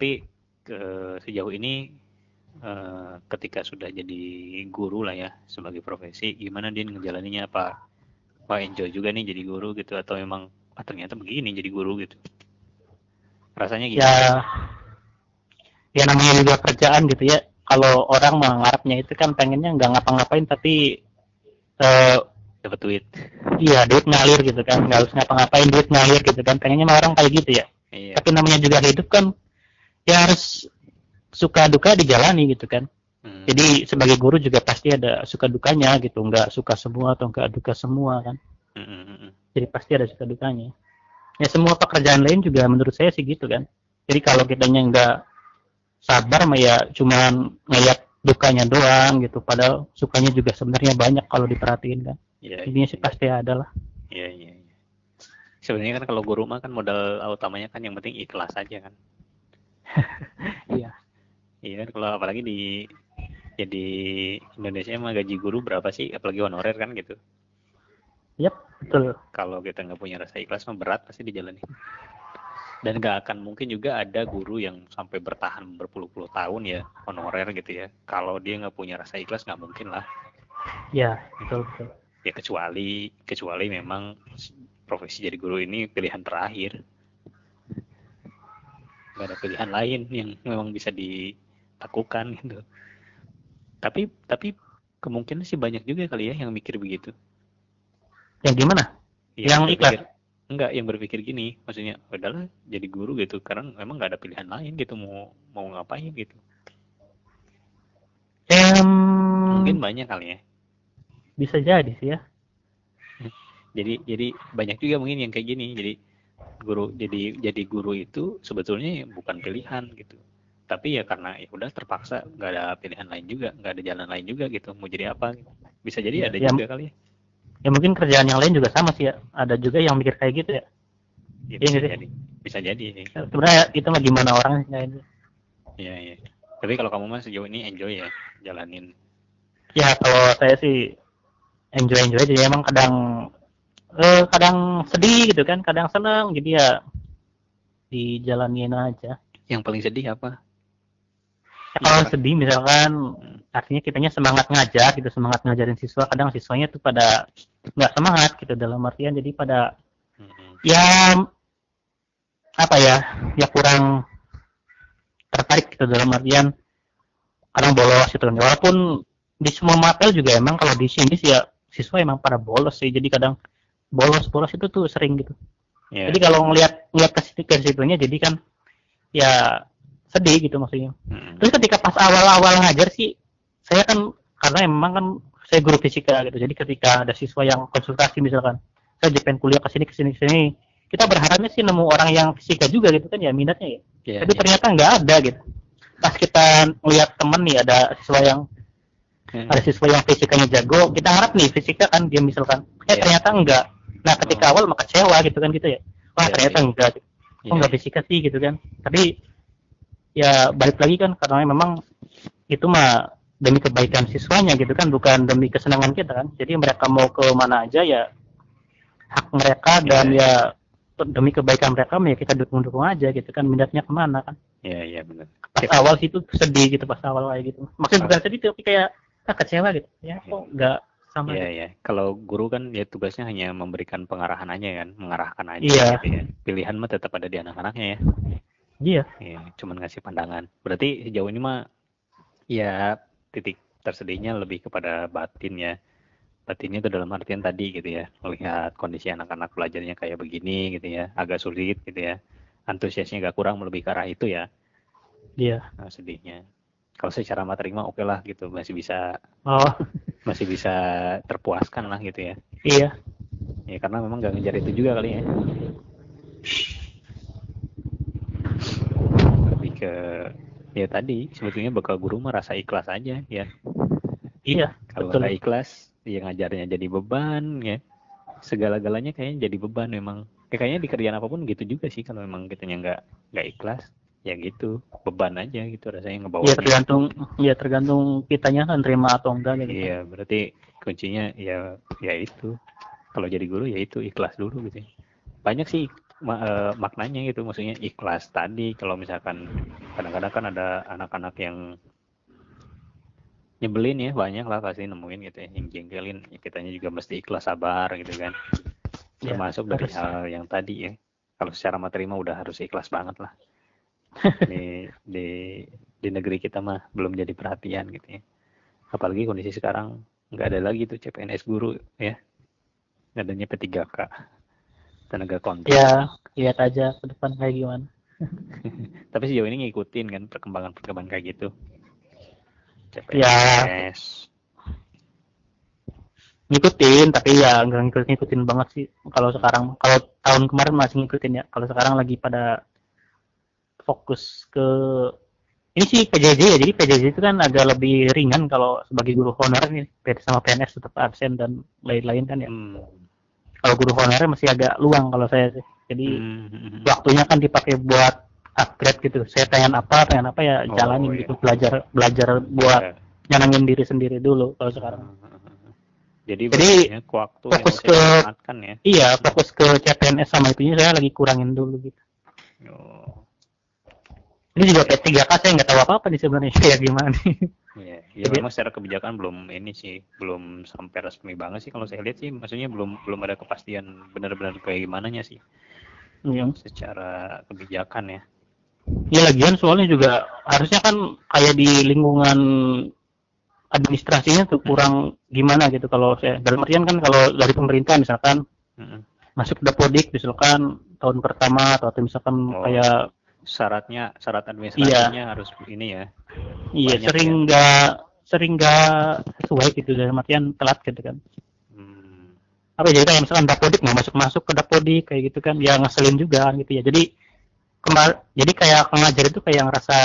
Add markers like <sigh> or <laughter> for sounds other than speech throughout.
tapi ke sejauh ini eh, ketika sudah jadi guru lah ya sebagai profesi gimana dia ngejalaninya? Apa apa enjoy juga nih jadi guru gitu? Atau memang ah, ternyata begini jadi guru gitu? Rasanya ya gimana? Ya namanya juga kerjaan gitu ya. Kalau orang mengharapnya itu kan pengennya nggak ngapa-ngapain tapi eh, dapat duit. iya duit ngalir gitu kan. Nggak harus ngapa-ngapain duit ngalir gitu kan. Pengennya mah orang kayak gitu ya. Iya. Tapi namanya juga hidup kan ya harus suka duka dijalani gitu kan Hmm. jadi sebagai guru juga pasti ada suka dukanya gitu nggak suka semua atau nggak duka semua kan Hmm, hmm, hmm, hmm. jadi pasti ada suka dukanya ya semua pekerjaan lain juga menurut saya sih gitu kan jadi kalau kitanya nggak sabar mah ya cuman ngeliat dukanya doang gitu padahal sukanya juga sebenarnya banyak kalau diperhatiin kan Iya, intinya sih pasti ada lah Iya, iya, iya. Sebenarnya kan kalau guru mah kan modal utamanya kan yang penting ikhlas aja kan. <laughs> iya Iya kan kalau apalagi di jadi Indonesia mah gaji guru berapa sih apalagi honorer kan gitu. yep betul Kalau kita nggak punya rasa ikhlas mah berat pasti dijalani. Dan nggak akan mungkin juga ada guru yang sampai bertahan berpuluh-puluh tahun ya honorer gitu ya. Kalau dia nggak punya rasa ikhlas nggak mungkin lah. ya betul betul Ya kecuali kecuali memang profesi jadi guru ini pilihan terakhir. Nggak ada pilihan lain yang memang bisa dilakukan gitu. Tapi tapi kemungkinan sih banyak juga kali ya yang mikir begitu. yang gimana Yang berpikir- Enggak, yang berpikir gini, maksudnya udahlah jadi guru gitu, karena memang nggak ada pilihan lain gitu mau mau ngapain gitu. Em, Mungkin banyak kali ya. bisa jadi sih ya Jadi jadi banyak juga mungkin yang kayak gini. Jadi guru jadi jadi guru itu sebetulnya bukan pilihan gitu. Tapi ya karena ya udah terpaksa nggak ada pilihan lain juga, nggak ada jalan lain juga gitu. Mau jadi apa? gitu. Bisa jadi ada Ya, juga kali ya. ya mungkin kerjaan yang lain juga sama sih ya ada juga yang mikir kayak gitu ya Ya, Iya bisa sih? jadi. Bisa jadi. sih. sebenarnya itu mah gimana orangnya ini Iya iya. Tapi kalau kamu mah sejauh ini enjoy ya jalanin. ya kalau saya sih enjoy enjoy aja emang kadang eh kadang sedih gitu kan kadang seneng jadi ya dijalanin aja Yang paling sedih apa? ya, kalau Iya. sedih misalkan artinya kitanya semangat ngajar gitu semangat ngajarin siswa kadang siswanya tuh pada nggak semangat gitu dalam artian jadi pada Mm-mm. ya apa ya ya kurang tertarik gitu dalam artian kadang bolos gitu kan walaupun di semua mapel juga emang kalau di sini sih ya siswa emang pada bolos sih jadi kadang bolos bolos itu tuh sering gitu Iya. jadi kalau ngelihat ngelihat ke situ ke situnya jadi kan ya sedih gitu maksudnya Mm-mm. terus ketika pas awal-awal ngajar sih saya kan karena emang kan saya guru fisika gitu jadi ketika ada siswa yang konsultasi misalkan saya pengen kuliah ke sini ke sini ke sini kita berharapnya sih nemu orang yang fisika juga gitu kan ya minatnya ya Iya, tapi iya. ternyata nggak ada gitu pas kita ngelihat temen nih ada siswa yang Mm. ada siswa yang fisikanya jago kita harap nih fisika kan dia misalkan eh Iya. ternyata enggak nah ketika Oh. awal mah kecewa gitu kan gitu ya. Wah Iya, ternyata iya. enggak. Iya, kok nggak fisika sih gitu kan. Tapi ya balik lagi kan karena memang itu mah demi kebaikan siswanya gitu kan bukan demi kesenangan kita kan. Jadi mereka mau ke mana aja ya hak mereka dan Iya, ya demi kebaikan mereka ya kita dukung dukung aja gitu kan minatnya ke mana kan. Iya, iya benar. pas awal sih itu sedih gitu pas awal kayak gitu. Maksudnya bukan sedih tapi kayak ah, kecewa gitu. Ya kok nggak sama Iya iya. Kalau guru kan ya tugasnya hanya memberikan pengarahan aja kan, mengarahkan aja Iya. gitu ya. Pilihan mah tetap ada di anak-anaknya ya. iya Iya, cuman ngasih pandangan. Berarti sejauh ini mah ya titik tersedihnya lebih kepada batin ya. Batinnya itu dalam artian tadi gitu ya, melihat kondisi anak-anak belajarnya kayak begini gitu ya, agak sulit gitu ya. Antusiasnya agak kurang lebih ke arah itu ya, iya nah, sedihnya. Kalau secara materi mah oke lah gitu, masih bisa oh <laughs> masih bisa terpuaskan lah gitu ya. iya Ya karena memang nggak ngejar itu juga kali ya. Lebih ke ya tadi sebetulnya bekal guru mah rasa ikhlas aja ya. iya Kalau Betul. nggak ikhlas, ya ngajarnya jadi beban ya. Segala-galanya kayaknya jadi beban memang. Ya, kayaknya di kerjaan apa pun gitu juga sih kalau memang kitanya nggak nggak ikhlas ya gitu beban aja gitu rasanya ngebawa ya tergantung ya tergantung kitanya kan terima atau enggak gitu Iya, berarti kuncinya ya ya itu. Kalau jadi guru ya itu ikhlas dulu gitu. ya. Banyak sih ma- eh, maknanya gitu, maksudnya ikhlas tadi kalau misalkan kadang-kadang kan ada anak-anak yang nyebelin ya banyak lah pasti nemuin gitu ya yang jengkelin ya, kitanya juga mesti ikhlas sabar gitu kan Ya, termasuk dari harus. hal yang tadi ya kalau secara materi mah udah harus ikhlas banget lah <laughs> di di di negeri kita mah belum jadi perhatian gitu ya. Apalagi kondisi sekarang nggak ada lagi tuh CPNS guru ya. Adanya P3K tenaga kontrak. Ya lihat aja ke depan kayak gimana. <laughs> Tapi sejauh ini ngikutin kan perkembangan-perkembangan kayak gitu. Ya. CPNS ngikutin tapi ya nggak ngikut ngikutin banget sih. Kalau sekarang kalau tahun kemarin masih ngikutin ya. Kalau sekarang lagi pada fokus ke ini sih PJJ ya jadi PJJ itu kan agak lebih ringan kalau sebagai guru honorer nih beda sama PNS tetap absen dan lain-lain kan ya Hmm. kalau guru honorer masih agak luang kalau saya sih jadi Hmm. waktunya kan dipakai buat upgrade gitu saya pengen apa pengen apa ya Oh, jalanin iya. gitu belajar belajar buat Ya. nyenengin diri sendiri dulu kalau sekarang Jadi, Jadi, banyak waktu fokus ke- ya. iya fokus ke CPNS sama itunya saya lagi kurangin dulu gitu Oh, ini juga P3K saya nggak tahu apa apa nih sebenarnya kayak <laughs> gimana iya. Ya memang secara kebijakan belum ini sih, belum sampai resmi banget sih kalau saya lihat sih, maksudnya belum belum ada kepastian benar-benar kayak gimana nya sih Iya. secara kebijakan ya. ya lagian soalnya juga harusnya kan kayak di lingkungan administrasinya tuh kurang gimana gitu kalau saya dalam artian kan kalau dari pemerintah misalkan Mm-mm. masuk Dapodik misalkan tahun pertama atau misalkan Oh. kayak Syaratnya, syarat administrasinya harus ini ya. iya Banyak sering ya. nggak sering nggak sesuai gitu dalam artian telat gitu kan Hmm. apa ya, jadi kayak misalkan Dapodik nggak masuk masuk ke Dapodik kayak gitu kan ya ngeselin juga gitu ya jadi kemar jadi kayak pengajar itu kayak ngerasa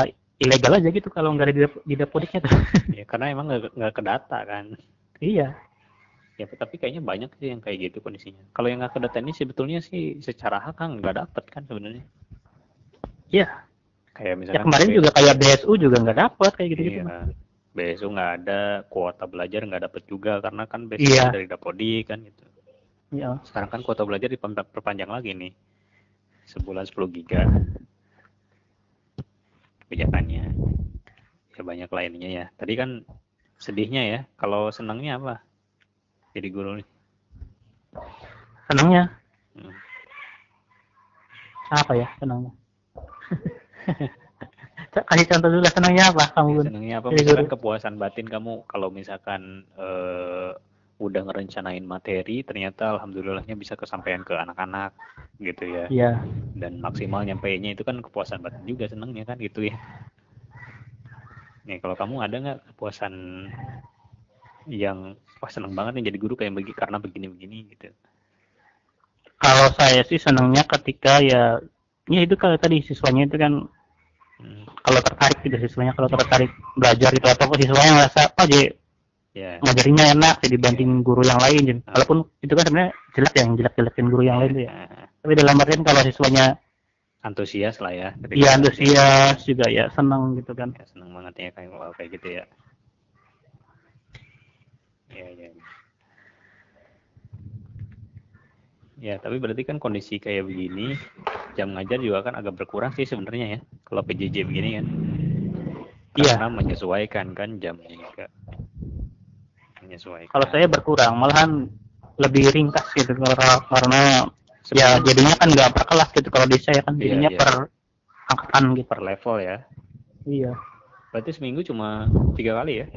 ilegal aja gitu kalau nggak ada di, Dap- di Dapodiknya tuh <laughs> Ya, karena emang nggak nggak ke data kan. iya Ya, tapi kayaknya banyak sih yang kayak gitu kondisinya. Kalau yang nggak ke data ini sebetulnya sih secara hak kan nggak dapet kan sebenarnya. Iya Kayak ya misalkan kemarin B- juga kayak BSU juga nggak dapet kayak gitu gitu Iya. BSU nggak ada, kuota belajar nggak dapet juga karena kan BSU Iya. dari Dapodi kan gitu. iya Sekarang kan kuota belajar diperpanjang lagi nih. Sebulan 10 giga. Kebijakannya. Ya banyak lainnya ya. Tadi kan sedihnya ya. Kalau senangnya apa? Jadi guru nih. senangnya Hmm. apa ya senangnya kasih contoh dulu lah senangnya apa kamu Bun? Senangnya apa? Misalkan kepuasan batin kamu kalau misalkan eh, udah ngerencanain materi, ternyata alhamdulillahnya bisa kesampaian ke anak-anak gitu ya. iya Dan maksimal nyampeinnya itu kan kepuasan batin juga senangnya kan gitu ya. Nih kalau kamu ada nggak kepuasan yang wah seneng banget nih jadi guru kayak begi karena begini-begini gitu. kalau saya sih senangnya ketika ya ya itu kalau tadi siswanya itu kan kalau tertarik gitu siswanya kalau tertarik belajar gitu atau siswanya ngerasa apa jadi ya. ngajarinya enak jadi dibanding guru yang lain jadi walaupun itu kan sebenarnya jelek ya, yang jelek-jelekin guru yang lain tuh ya Nah, tapi dalam artian kalau siswanya antusias lah ya. ketika- ya antusias juga ya senang gitu kan Ya, seneng banget ya kayak kayak gitu ya. Ya, ya. Ya. Tapi berarti kan kondisi kayak begini, jam ngajar juga kan agak berkurang sih sebenarnya ya. Kalau PJJ begini kan. Iya. Karena menyesuaikan kan jamnya juga. Menyesuaikan. kalau saya berkurang malahan lebih ringkas gitu karena karena ya jadinya kan nggak per kelas gitu kalau di saya kan Iya, jadinya iya. per angkatan gitu per level ya. iya Berarti seminggu cuma tiga kali ya?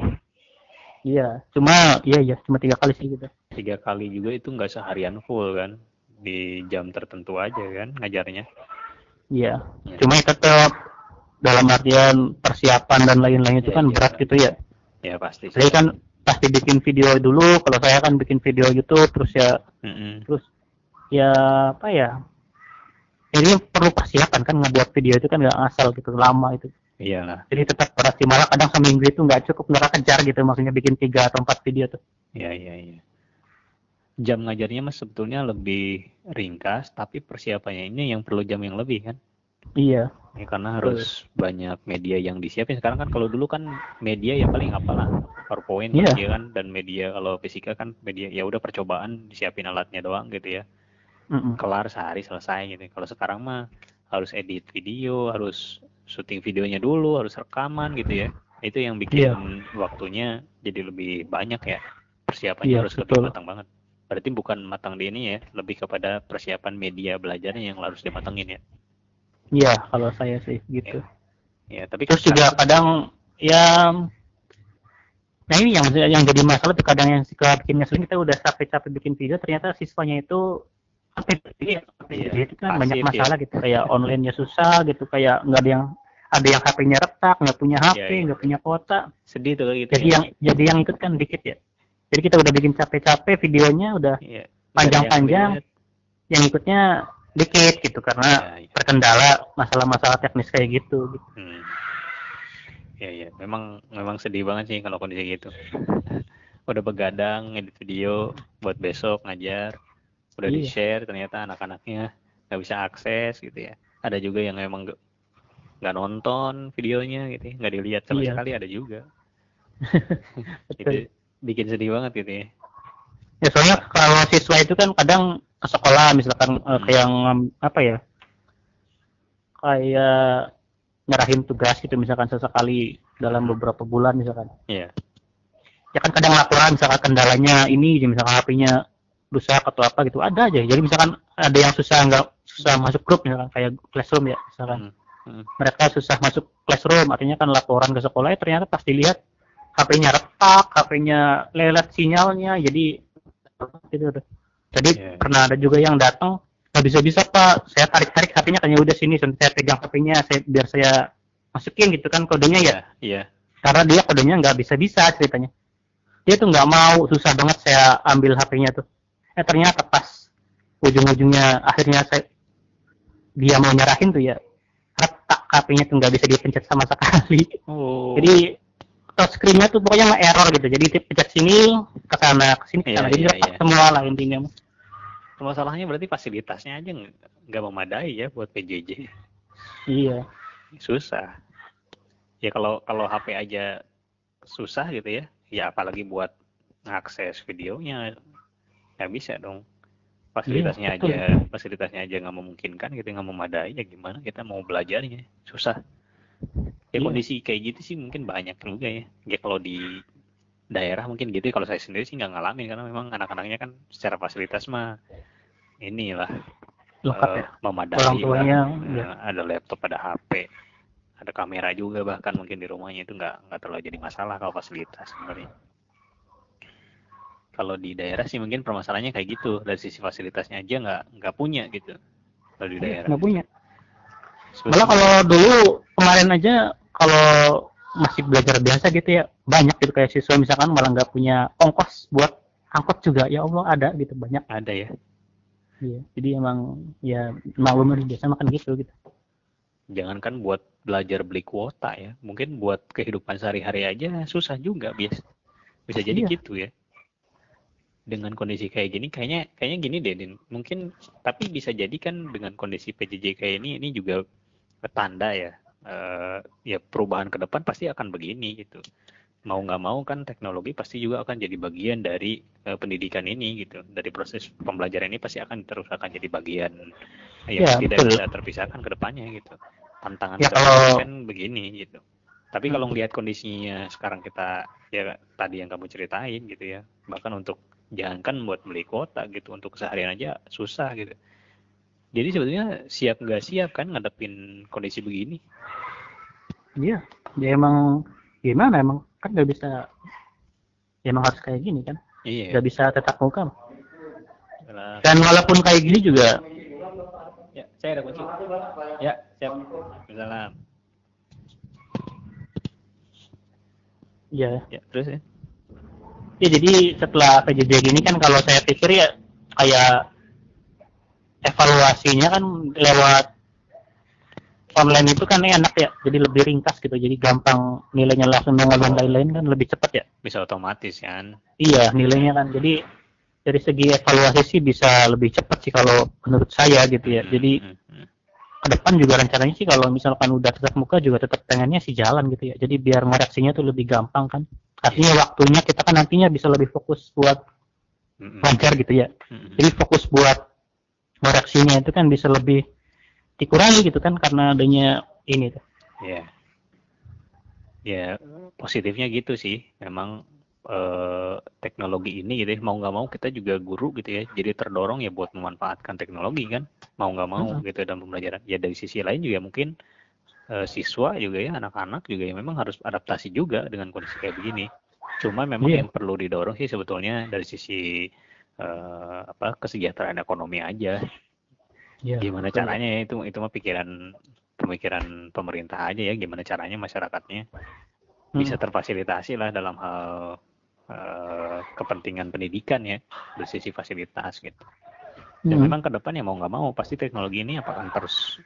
iya cuma iya iya cuma tiga kali sih gitu Tiga kali juga itu nggak seharian full kan? Di jam tertentu aja kan ngajarnya. iya Iya. cuma ya tetap dalam artian persiapan dan lain-lain itu Iya, kan iya. berat gitu ya Ya pasti. sih. saya kan pasti bikin video dulu kalau saya kan bikin video YouTube terus ya Mm-mm. terus ya apa ya ini perlu persiapan kan ngebuat video itu kan nggak asal gitu lama itu Iyalah. jadi tetap berat sih malah kadang seminggu itu nggak cukup nggak kejar gitu maksudnya bikin tiga atau empat video tuh Iya, iya, iya. Jam ngajarnya mas sebetulnya lebih ringkas, tapi persiapannya ini yang perlu jam yang lebih kan? iya Ya, karena harus banyak media yang disiapin. Sekarang kan kalau dulu kan media ya paling apalah PowerPoint Iya. media kan dan media kalau fisika kan media ya udah percobaan disiapin alatnya doang gitu ya. Mm-mm. Kelar sehari selesai gitu. Kalau sekarang mah harus edit video, harus syuting videonya dulu harus rekaman gitu ya itu yang bikin Iya. waktunya jadi lebih banyak ya persiapannya Iya, harus lebih betul. matang banget berarti bukan matang di ini ya lebih kepada persiapan media belajarnya yang harus dimatengin ya Iya, kalau saya sih gitu. ya tapi Terus juga kadang ya nah ini yang yang jadi masalah tuh kadang yang suka bikin ngeselin kita udah capek-capek bikin video ternyata siswanya itu apa ya, Iya, itu kan pasif banyak ya. masalah gitu kayak online-nya susah gitu kayak nggak ada yang ada yang HP-nya retak nggak punya HP Iya, iya. nggak punya kuota sedih tuh gitu jadi ya. yang jadi yang ikut kan dikit ya jadi kita udah bikin capek-capek videonya udah Iya. panjang-panjang. Yang yang ikutnya dikit gitu karena. Ya, ya. terkendala masalah-masalah teknis kayak gitu Hmm. Ya ya, memang memang sedih banget sih kalau kondisi gitu. <laughs> Udah begadang edit video buat besok ngajar, udah Iya. di share ternyata anak-anaknya nggak bisa akses gitu ya. Ada juga yang emang nggak nonton videonya gitu, ya, nggak dilihat sama Iya. sekali ada juga. <laughs> Betul. itu bikin sedih banget gitu ya. Ya soalnya kalau siswa itu kan kadang ke sekolah misalkan eh, Hmm. kayak ngam- apa ya? Kayak nyerahin tugas gitu misalkan sesekali dalam beberapa bulan misalkan. Iya. Ya kan kadang laporan misalkan kendalanya ini misalkan HP-nya rusak atau apa gitu ada aja. Jadi misalkan ada yang susah nggak susah masuk grup misalkan kayak classroom ya misalkan. Hmm. Hmm. Mereka susah masuk classroom artinya kan laporan ke sekolah ya ternyata pas dilihat HP-nya retak, HP-nya lelet sinyalnya jadi gitu. Jadi Iya. pernah ada juga yang datang nggak bisa bisa pak saya tarik tarik HP-nya kan ya udah sini saya pegang HP-nya saya biar saya masukin gitu kan kodenya ya Iya, iya. karena dia kodenya nggak bisa bisa ceritanya dia tuh nggak mau susah banget saya ambil HP-nya tuh eh ternyata pas ujung-ujungnya akhirnya saya dia mau nyerahin tuh ya retak HP-nya tuh nggak bisa dipencet sama sekali Oh. jadi touchscreen-nya tuh pokoknya nge-error gitu. Jadi pencet sini ke sana ke sini ke Iya, sana. Jadi iya, iya. semua lah intinya. Masalahnya berarti fasilitasnya aja nggak memadai ya buat PJJ. iya. Susah. Ya kalau kalau HP aja susah gitu ya. Ya apalagi buat ngakses videonya nggak bisa dong. Fasilitasnya Iya, betul. aja fasilitasnya aja nggak memungkinkan gitu nggak memadai ya gimana kita mau belajarnya? Susah ya Iya. kondisi kayak gitu sih mungkin banyak juga ya. Ya kalau di daerah mungkin gitu kalau saya sendiri sih nggak ngalamin karena memang anak-anaknya kan secara fasilitas mah inilah lengkap eh, ya. memadai Orang tuanya, iya. ada laptop ada HP ada kamera juga bahkan mungkin di rumahnya itu nggak nggak terlalu jadi masalah kalau fasilitas sebenarnya. Kalau di daerah sih mungkin permasalahannya kayak gitu. Dari sisi fasilitasnya aja nggak nggak punya gitu. Kalau di daerah. nggak punya. Malah kalau dulu kemarin aja kalau masih belajar biasa gitu ya banyak gitu kayak siswa misalkan malah nggak punya ongkos buat angkot juga ya Allah ada gitu banyak ada ya Iya. jadi emang ya maklum biasa makan gitu gitu jangankan buat belajar beli kuota ya mungkin buat kehidupan sehari-hari aja susah juga bias bisa jadi Iya. gitu ya dengan kondisi kayak gini kayaknya kayaknya gini deh Din. mungkin tapi bisa jadi kan dengan kondisi PJJ kayak ini ini juga petanda ya eh, ya perubahan ke depan pasti akan begini gitu. Mau nggak mau kan teknologi pasti juga akan jadi bagian dari eh, pendidikan ini gitu. Dari proses pembelajaran ini pasti akan terus akan jadi bagian yang Ya, tidak betul. bisa terpisahkan ke depannya gitu. Tantangan Ya, kalau- kan begini gitu. Tapi kalau ngelihat kondisinya sekarang kita ya tadi yang kamu ceritain gitu ya bahkan untuk jangankan buat beli kuota gitu untuk seharian aja susah gitu jadi sebetulnya siap nggak siap kan ngadepin kondisi begini? Iya. Ya emang gimana? Emang kan nggak bisa ya emang harus kayak gini kan? Iya. Nggak bisa tetap muka. Dan walaupun kayak gini juga. Ya saya ada kunci. Ya siap. Salam. ya ya terus ya. Ya jadi setelah PJJ gini kan kalau saya pikir ya kayak evaluasinya kan lewat online itu kan enak ya, jadi lebih ringkas gitu, jadi gampang nilainya langsung nongol dan lain-lain kan lebih cepat ya. bisa otomatis kan Iya nilainya kan, jadi dari segi evaluasi sih bisa lebih cepat sih kalau menurut saya gitu ya. Jadi Hmm, hmm, ke depan juga rencananya sih kalau misalkan udah tetap muka juga tetap pengennya sih jalan gitu ya. Jadi biar ngoreksinya tuh lebih gampang kan. Artinya waktunya kita kan nantinya bisa lebih fokus buat Hmm, hmm. gitu ya. Hmm. Jadi fokus buat koreksinya itu kan bisa lebih dikurangi gitu kan karena adanya ini tuh. ya ya positifnya gitu sih memang eh, teknologi ini gitu ya mau nggak mau kita juga guru gitu ya jadi terdorong ya buat memanfaatkan teknologi kan mau nggak mau Mhm. gitu dalam pembelajaran ya dari sisi lain juga mungkin eh, siswa juga ya anak-anak juga ya memang harus adaptasi juga dengan kondisi kayak begini cuma memang Iya. yang perlu didorong sih sebetulnya dari sisi eh, apa kesejahteraan ekonomi aja Iya. gimana betul. caranya ya itu itu mah pikiran pemikiran pemerintah aja ya gimana caranya masyarakatnya bisa Hmm. terfasilitasi lah dalam hal eh, kepentingan pendidikan ya dari sisi fasilitas gitu dan Hmm. memang ke depan ya mau nggak mau pasti teknologi ini akan terus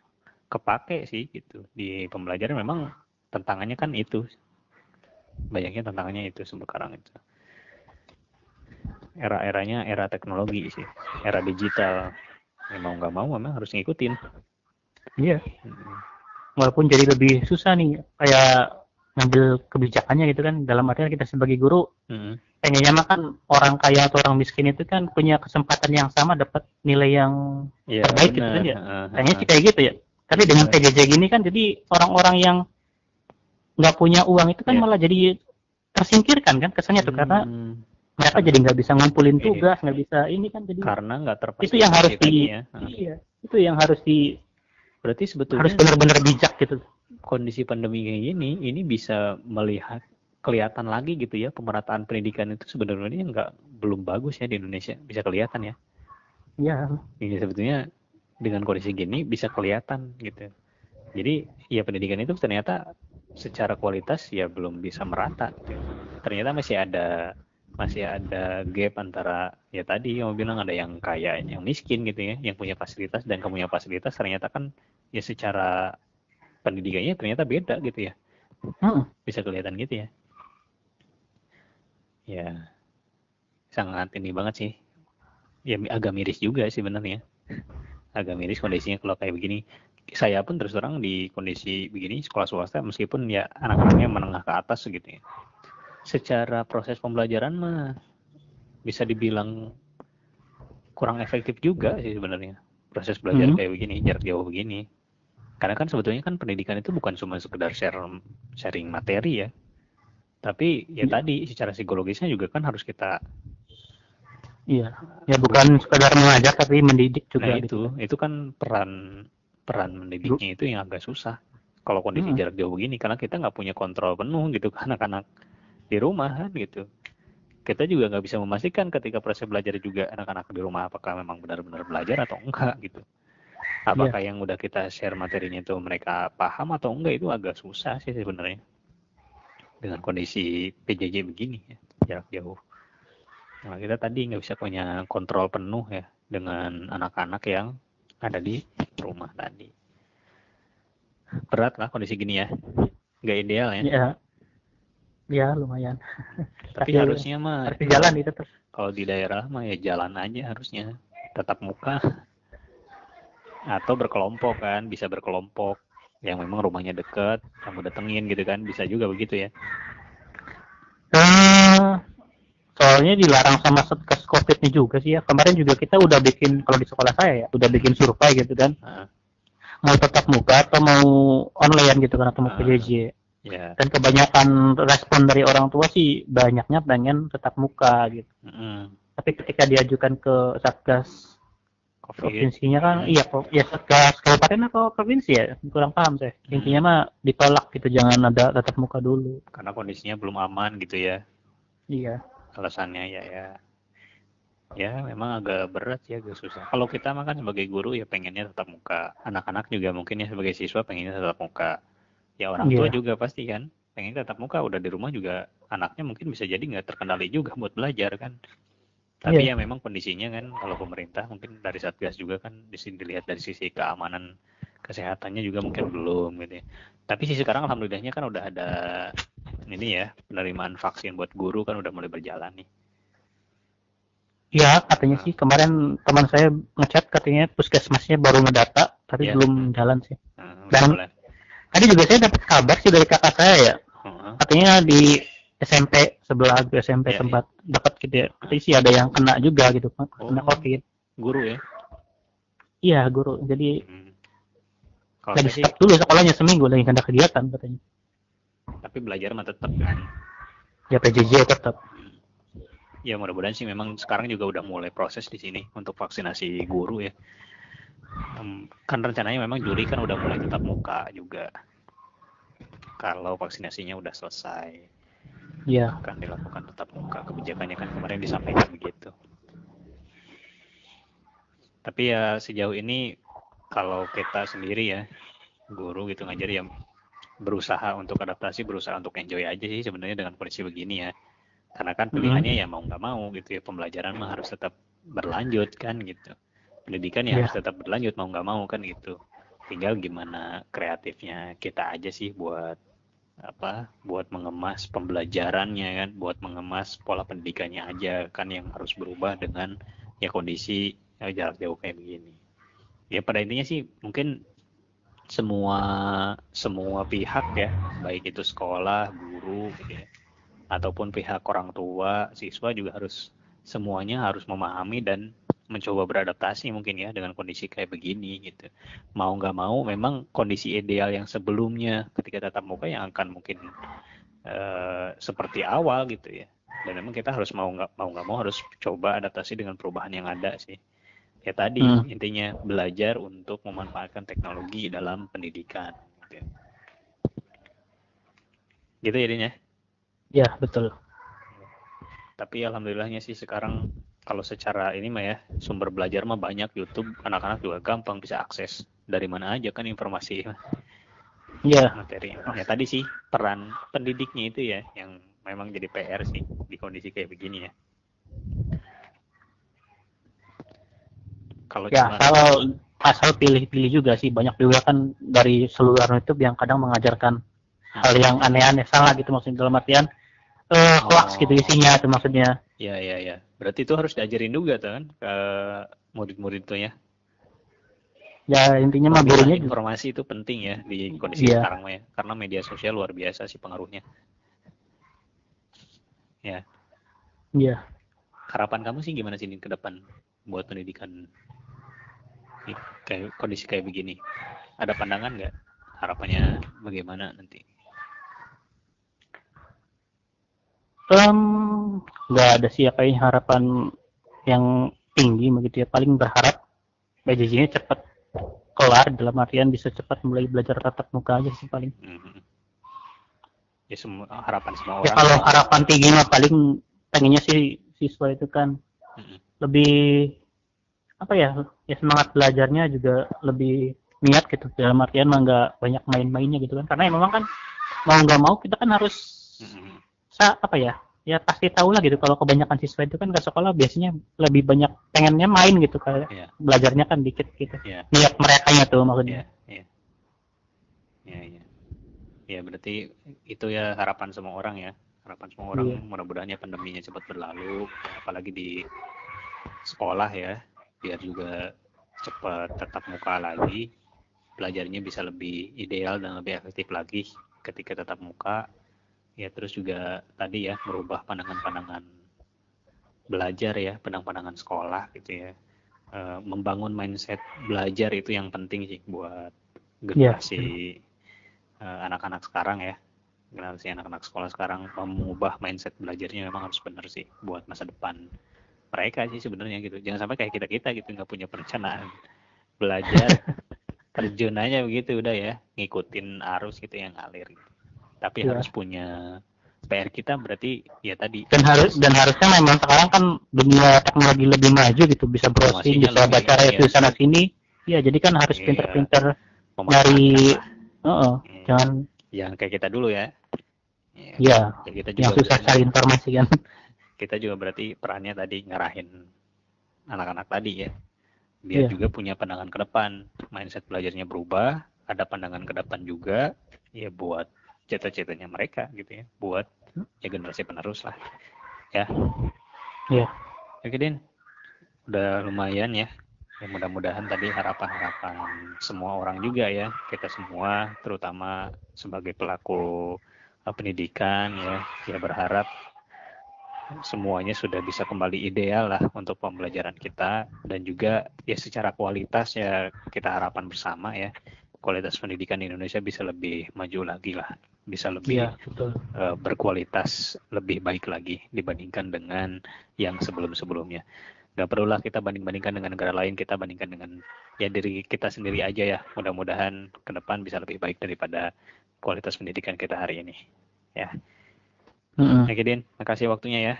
kepake sih gitu di pembelajaran memang tantangannya kan itu banyaknya tantangannya itu sekarang itu era-eranya era teknologi sih era digital ya mau nggak mau memang harus ngikutin Iya. Hmm. Walaupun jadi lebih susah nih kayak ngambil kebijakannya gitu kan dalam artian kita sebagai guru Hmm. pengennya mah kan orang kaya atau orang miskin itu kan punya kesempatan yang sama dapat nilai yang Iya, Terbaik gitu benar. kan ya? Heeh. sih kayak gitu ya tapi dengan. PJJ gini kan jadi orang-orang yang nggak punya uang itu kan Iya. malah jadi tersingkirkan kan kesannya tuh karena Hmm. Mereka jadi nggak bisa ngumpulin tugas nggak bisa ini kan jadi karena nggak terfasilitasi itu yang harus tadi di ya. Heeh. iya itu yang harus di berarti sebetulnya harus benar-benar bijak gitu kondisi pandemi kayak gini ini bisa melihat kelihatan lagi gitu ya pemerataan pendidikan itu sebenarnya nggak belum bagus ya di Indonesia bisa kelihatan ya ya ini sebetulnya dengan kondisi gini bisa kelihatan gitu jadi ya pendidikan itu ternyata secara kualitas ya belum bisa merata gitu. ternyata masih ada masih ada gap antara ya tadi yang bilang ada yang kaya yang miskin gitu ya yang punya fasilitas dan kamu punya fasilitas ternyata kan ya secara pendidikannya ternyata beda gitu ya. Mm-mm. bisa kelihatan gitu ya. Ya sangat ini banget sih. Ya agak miris juga sih sebenarnya. Agak miris kondisinya kalau kayak begini. Saya pun terus terang di kondisi begini sekolah swasta meskipun ya anak-anaknya menengah ke atas gitu ya secara proses pembelajaran mah bisa dibilang kurang efektif juga sih sebenarnya. Proses belajar Mhm. kayak begini jarak jauh begini. Karena kan sebetulnya kan pendidikan itu bukan cuma sekedar share sharing materi ya. Tapi ya Iya. tadi secara psikologisnya juga kan harus kita iya. Ya bukan sekedar mengajar tapi mendidik juga nah gitu. itu. Itu kan peran peran mendidiknya itu yang agak susah. Kalau kondisi Hmm. jarak jauh begini karena kita nggak punya kontrol penuh gitu ke anak-anak di rumah kan gitu. Kita juga nggak bisa memastikan ketika proses belajar juga anak-anak di rumah apakah memang benar-benar belajar atau enggak gitu. Apakah Iya. yang udah kita share materinya itu mereka paham atau enggak itu agak susah sih sebenarnya. Dengan kondisi PJJ begini ya jarak jauh. Nah kita tadi nggak bisa punya kontrol penuh ya dengan anak-anak yang ada di rumah tadi. Berat lah kondisi gini ya. Nggak ideal ya. Ya ya lumayan. <laughs> Tapi harusnya mah harus di jalan itu terus kalau di daerah mah ya jalan aja harusnya. Tatap muka. Atau berkelompok kan bisa berkelompok. Yang memang rumahnya deket kamu datengin gitu kan bisa juga begitu ya. Eh, soalnya dilarang sama satgas covid nya juga sih ya. Kemarin juga kita udah bikin kalau di sekolah saya ya udah bikin survei gitu kan. Nah, mau tetap muka atau mau online gitu kan atau mau. PJJ ya dan kebanyakan respon dari orang tua sih banyaknya pengen tetap muka gitu. Mm, tapi ketika diajukan ke satgas covid. provinsinya kan Hmm. iya ya satgas kabupaten atau provinsi ya? Kurang paham saya. Intinya mah ditolak gitu jangan ada tatap muka dulu. Karena kondisinya belum aman gitu ya. Iya. Alasannya ya ya ya memang agak berat ya agak susah. Kalau kita mah kan sebagai guru ya pengennya tetap muka. Anak-anak juga mungkin ya sebagai siswa pengennya tetap muka ya orang tua Iya. juga pasti kan pengen tetap muka udah di rumah juga anaknya mungkin bisa jadi nggak terkendali juga buat belajar kan tapi Iya. ya memang kondisinya kan kalau pemerintah mungkin dari satgas juga kan di sini dilihat dari sisi keamanan kesehatannya juga mungkin belum gitu ya. Tapi sih sekarang alhamdulillahnya kan udah ada ini ya penerimaan vaksin buat guru kan udah mulai berjalan nih. Iya, katanya Nah. sih kemarin teman saya ngechat katanya puskesmasnya baru ngedata tapi Iya. belum jalan sih. Nah, Dan- mulai. Tadi juga saya dapat kabar sih dari kakak saya ya, Heeh. katanya di SMP sebelah aku SMP Iya, tempat dekat gitu ya. Katanya sih ada yang kena juga gitu, kena Oh. COVID. guru ya. Iya, guru. Jadi Hmm. Kalau lagi sih, stop dulu sekolahnya seminggu lagi ada kegiatan katanya tapi belajar mah tetap kan. ya PJJ tetap Ya mudah-mudahan sih memang sekarang juga udah mulai proses di sini untuk vaksinasi guru ya. Kan rencananya memang Juli kan udah mulai tetap muka juga. Kalau vaksinasinya udah selesai, ya akan dilakukan tetap muka. Kebijakannya kan kemarin disampaikan begitu. Tapi ya sejauh ini kalau kita sendiri ya guru gitu ngajar ya berusaha untuk adaptasi, berusaha untuk enjoy aja sih sebenarnya dengan kondisi begini ya. Karena kan pilihannya ya mau nggak mau gitu ya pembelajaran mah harus tetap berlanjut kan gitu. Pendidikan ya Iya. harus tetap berlanjut mau nggak mau kan gitu. Tinggal gimana kreatifnya kita aja sih buat apa buat mengemas pembelajarannya kan buat mengemas pola pendidikannya aja kan yang harus berubah dengan ya kondisi ya, jarak jauh kayak begini ya pada intinya sih mungkin semua semua pihak ya baik itu sekolah guru gitu ya, ataupun pihak orang tua siswa juga harus semuanya harus memahami dan mencoba beradaptasi mungkin ya dengan kondisi kayak begini gitu. Mau nggak mau memang kondisi ideal yang sebelumnya ketika tatap muka yang akan mungkin eh, seperti awal gitu ya. Dan memang kita harus mau nggak mau nggak mau harus coba adaptasi dengan perubahan yang ada sih. Ya tadi Hmm. intinya belajar untuk memanfaatkan teknologi dalam pendidikan gitu, ya. gitu ya Din, ya ya betul. Tapi alhamdulillahnya sih sekarang kalau secara ini mah ya sumber belajar mah banyak YouTube anak-anak juga gampang bisa akses. Dari mana aja kan informasi ya materi. Ya tadi sih peran pendidiknya itu ya yang memang jadi PR sih di kondisi kayak begini ya. Kalau ya cuma asal asal pilih-pilih juga sih banyak juga kan dari seluruh YouTube yang kadang mengajarkan hal yang aneh-aneh salah gitu maksudnya dalam artian eh hoax Oh. gitu isinya itu maksudnya ya ya ya berarti itu harus diajarin juga tuh kan ke murid-murid tuh ya ya intinya mah gurunya juga informasi itu penting ya di kondisi Iya. sekarang ya karena media sosial luar biasa sih pengaruhnya. Ya. Iya. Harapan kamu sih gimana sih ke depan buat pendidikan kayak kondisi kayak begini? Ada pandangan nggak harapannya bagaimana nanti Em, nggak ada sih ya kayaknya harapan yang tinggi begitu ya paling berharap PJJ-nya cepat kelar dalam artian bisa cepat mulai belajar tatap muka aja sih paling Mhm. ya semua harapan semua ya orang kalau harapan tinggi mah paling pengennya sih siswa itu kan Mhm. lebih apa ya ya semangat belajarnya juga lebih niat gitu dalam artian mah nggak banyak main-mainnya gitu kan karena ya memang kan mau nggak mau kita kan harus Mhm. Sa apa ya ya pasti tahu lah gitu kalau kebanyakan siswa itu kan ke sekolah biasanya lebih banyak pengennya main gitu kayak Iya. belajarnya kan dikit gitu Iya. niat mereka tuh Iya, maksudnya iya. Iya, iya. Ya, berarti itu ya harapan semua orang ya. Harapan semua orang Iya. mudah-mudahan ya pandeminya cepat berlalu, apalagi di sekolah ya, biar juga cepat tetap muka lagi. Belajarnya bisa lebih ideal dan lebih efektif lagi ketika tetap muka. Ya, terus juga tadi ya merubah pandangan-pandangan belajar ya, pandangan-pandangan sekolah gitu ya. Eh, membangun mindset belajar itu yang penting sih buat Iya. generasi eh, anak-anak sekarang ya generasi anak-anak sekolah sekarang mengubah mindset belajarnya memang harus benar sih buat masa depan mereka sih sebenarnya gitu jangan sampai kayak kita kita gitu nggak punya perencanaan belajar <laughs> terjun aja begitu udah ya ngikutin arus gitu yang ngalir gitu. Tapi Iya. harus punya PR kita berarti ya tadi dan harus dan harusnya memang sekarang kan dunia teknologi lebih maju gitu bisa browsing bisa lebih, baca iya. review sana sini ya jadi kan harus Iya. pinter-pinter Dari-. Heeh, Iya. jangan jangan kayak kita dulu ya ya, ya ya kita yang juga susah berarti- cari informasi kan <laughs> kita juga berarti perannya tadi ngarahin anak-anak tadi ya biar Iya. juga punya pandangan ke depan mindset belajarnya berubah ada pandangan ke depan juga ya buat cita-citanya mereka gitu ya buat ya generasi penerus lah. Ya. Iya. oke Din. Udah lumayan ya. Ya mudah-mudahan tadi harapan-harapan semua orang juga ya kita semua terutama sebagai pelaku eh, pendidikan ya ya berharap semuanya sudah bisa kembali ideal lah untuk pembelajaran kita. Dan juga ya secara kualitas ya kita harapan bersama ya kualitas pendidikan di Indonesia bisa lebih maju lagi lah, bisa lebih Iya, betul. uh, berkualitas lebih baik lagi dibandingkan dengan yang sebelum-sebelumnya. Gak perlulah kita banding-bandingkan dengan negara lain, kita bandingkan dengan ya diri kita sendiri aja ya. Mudah-mudahan ke depan bisa lebih baik daripada kualitas pendidikan kita hari ini. Ya, Mm-mm. Oke Din, makasih waktunya ya.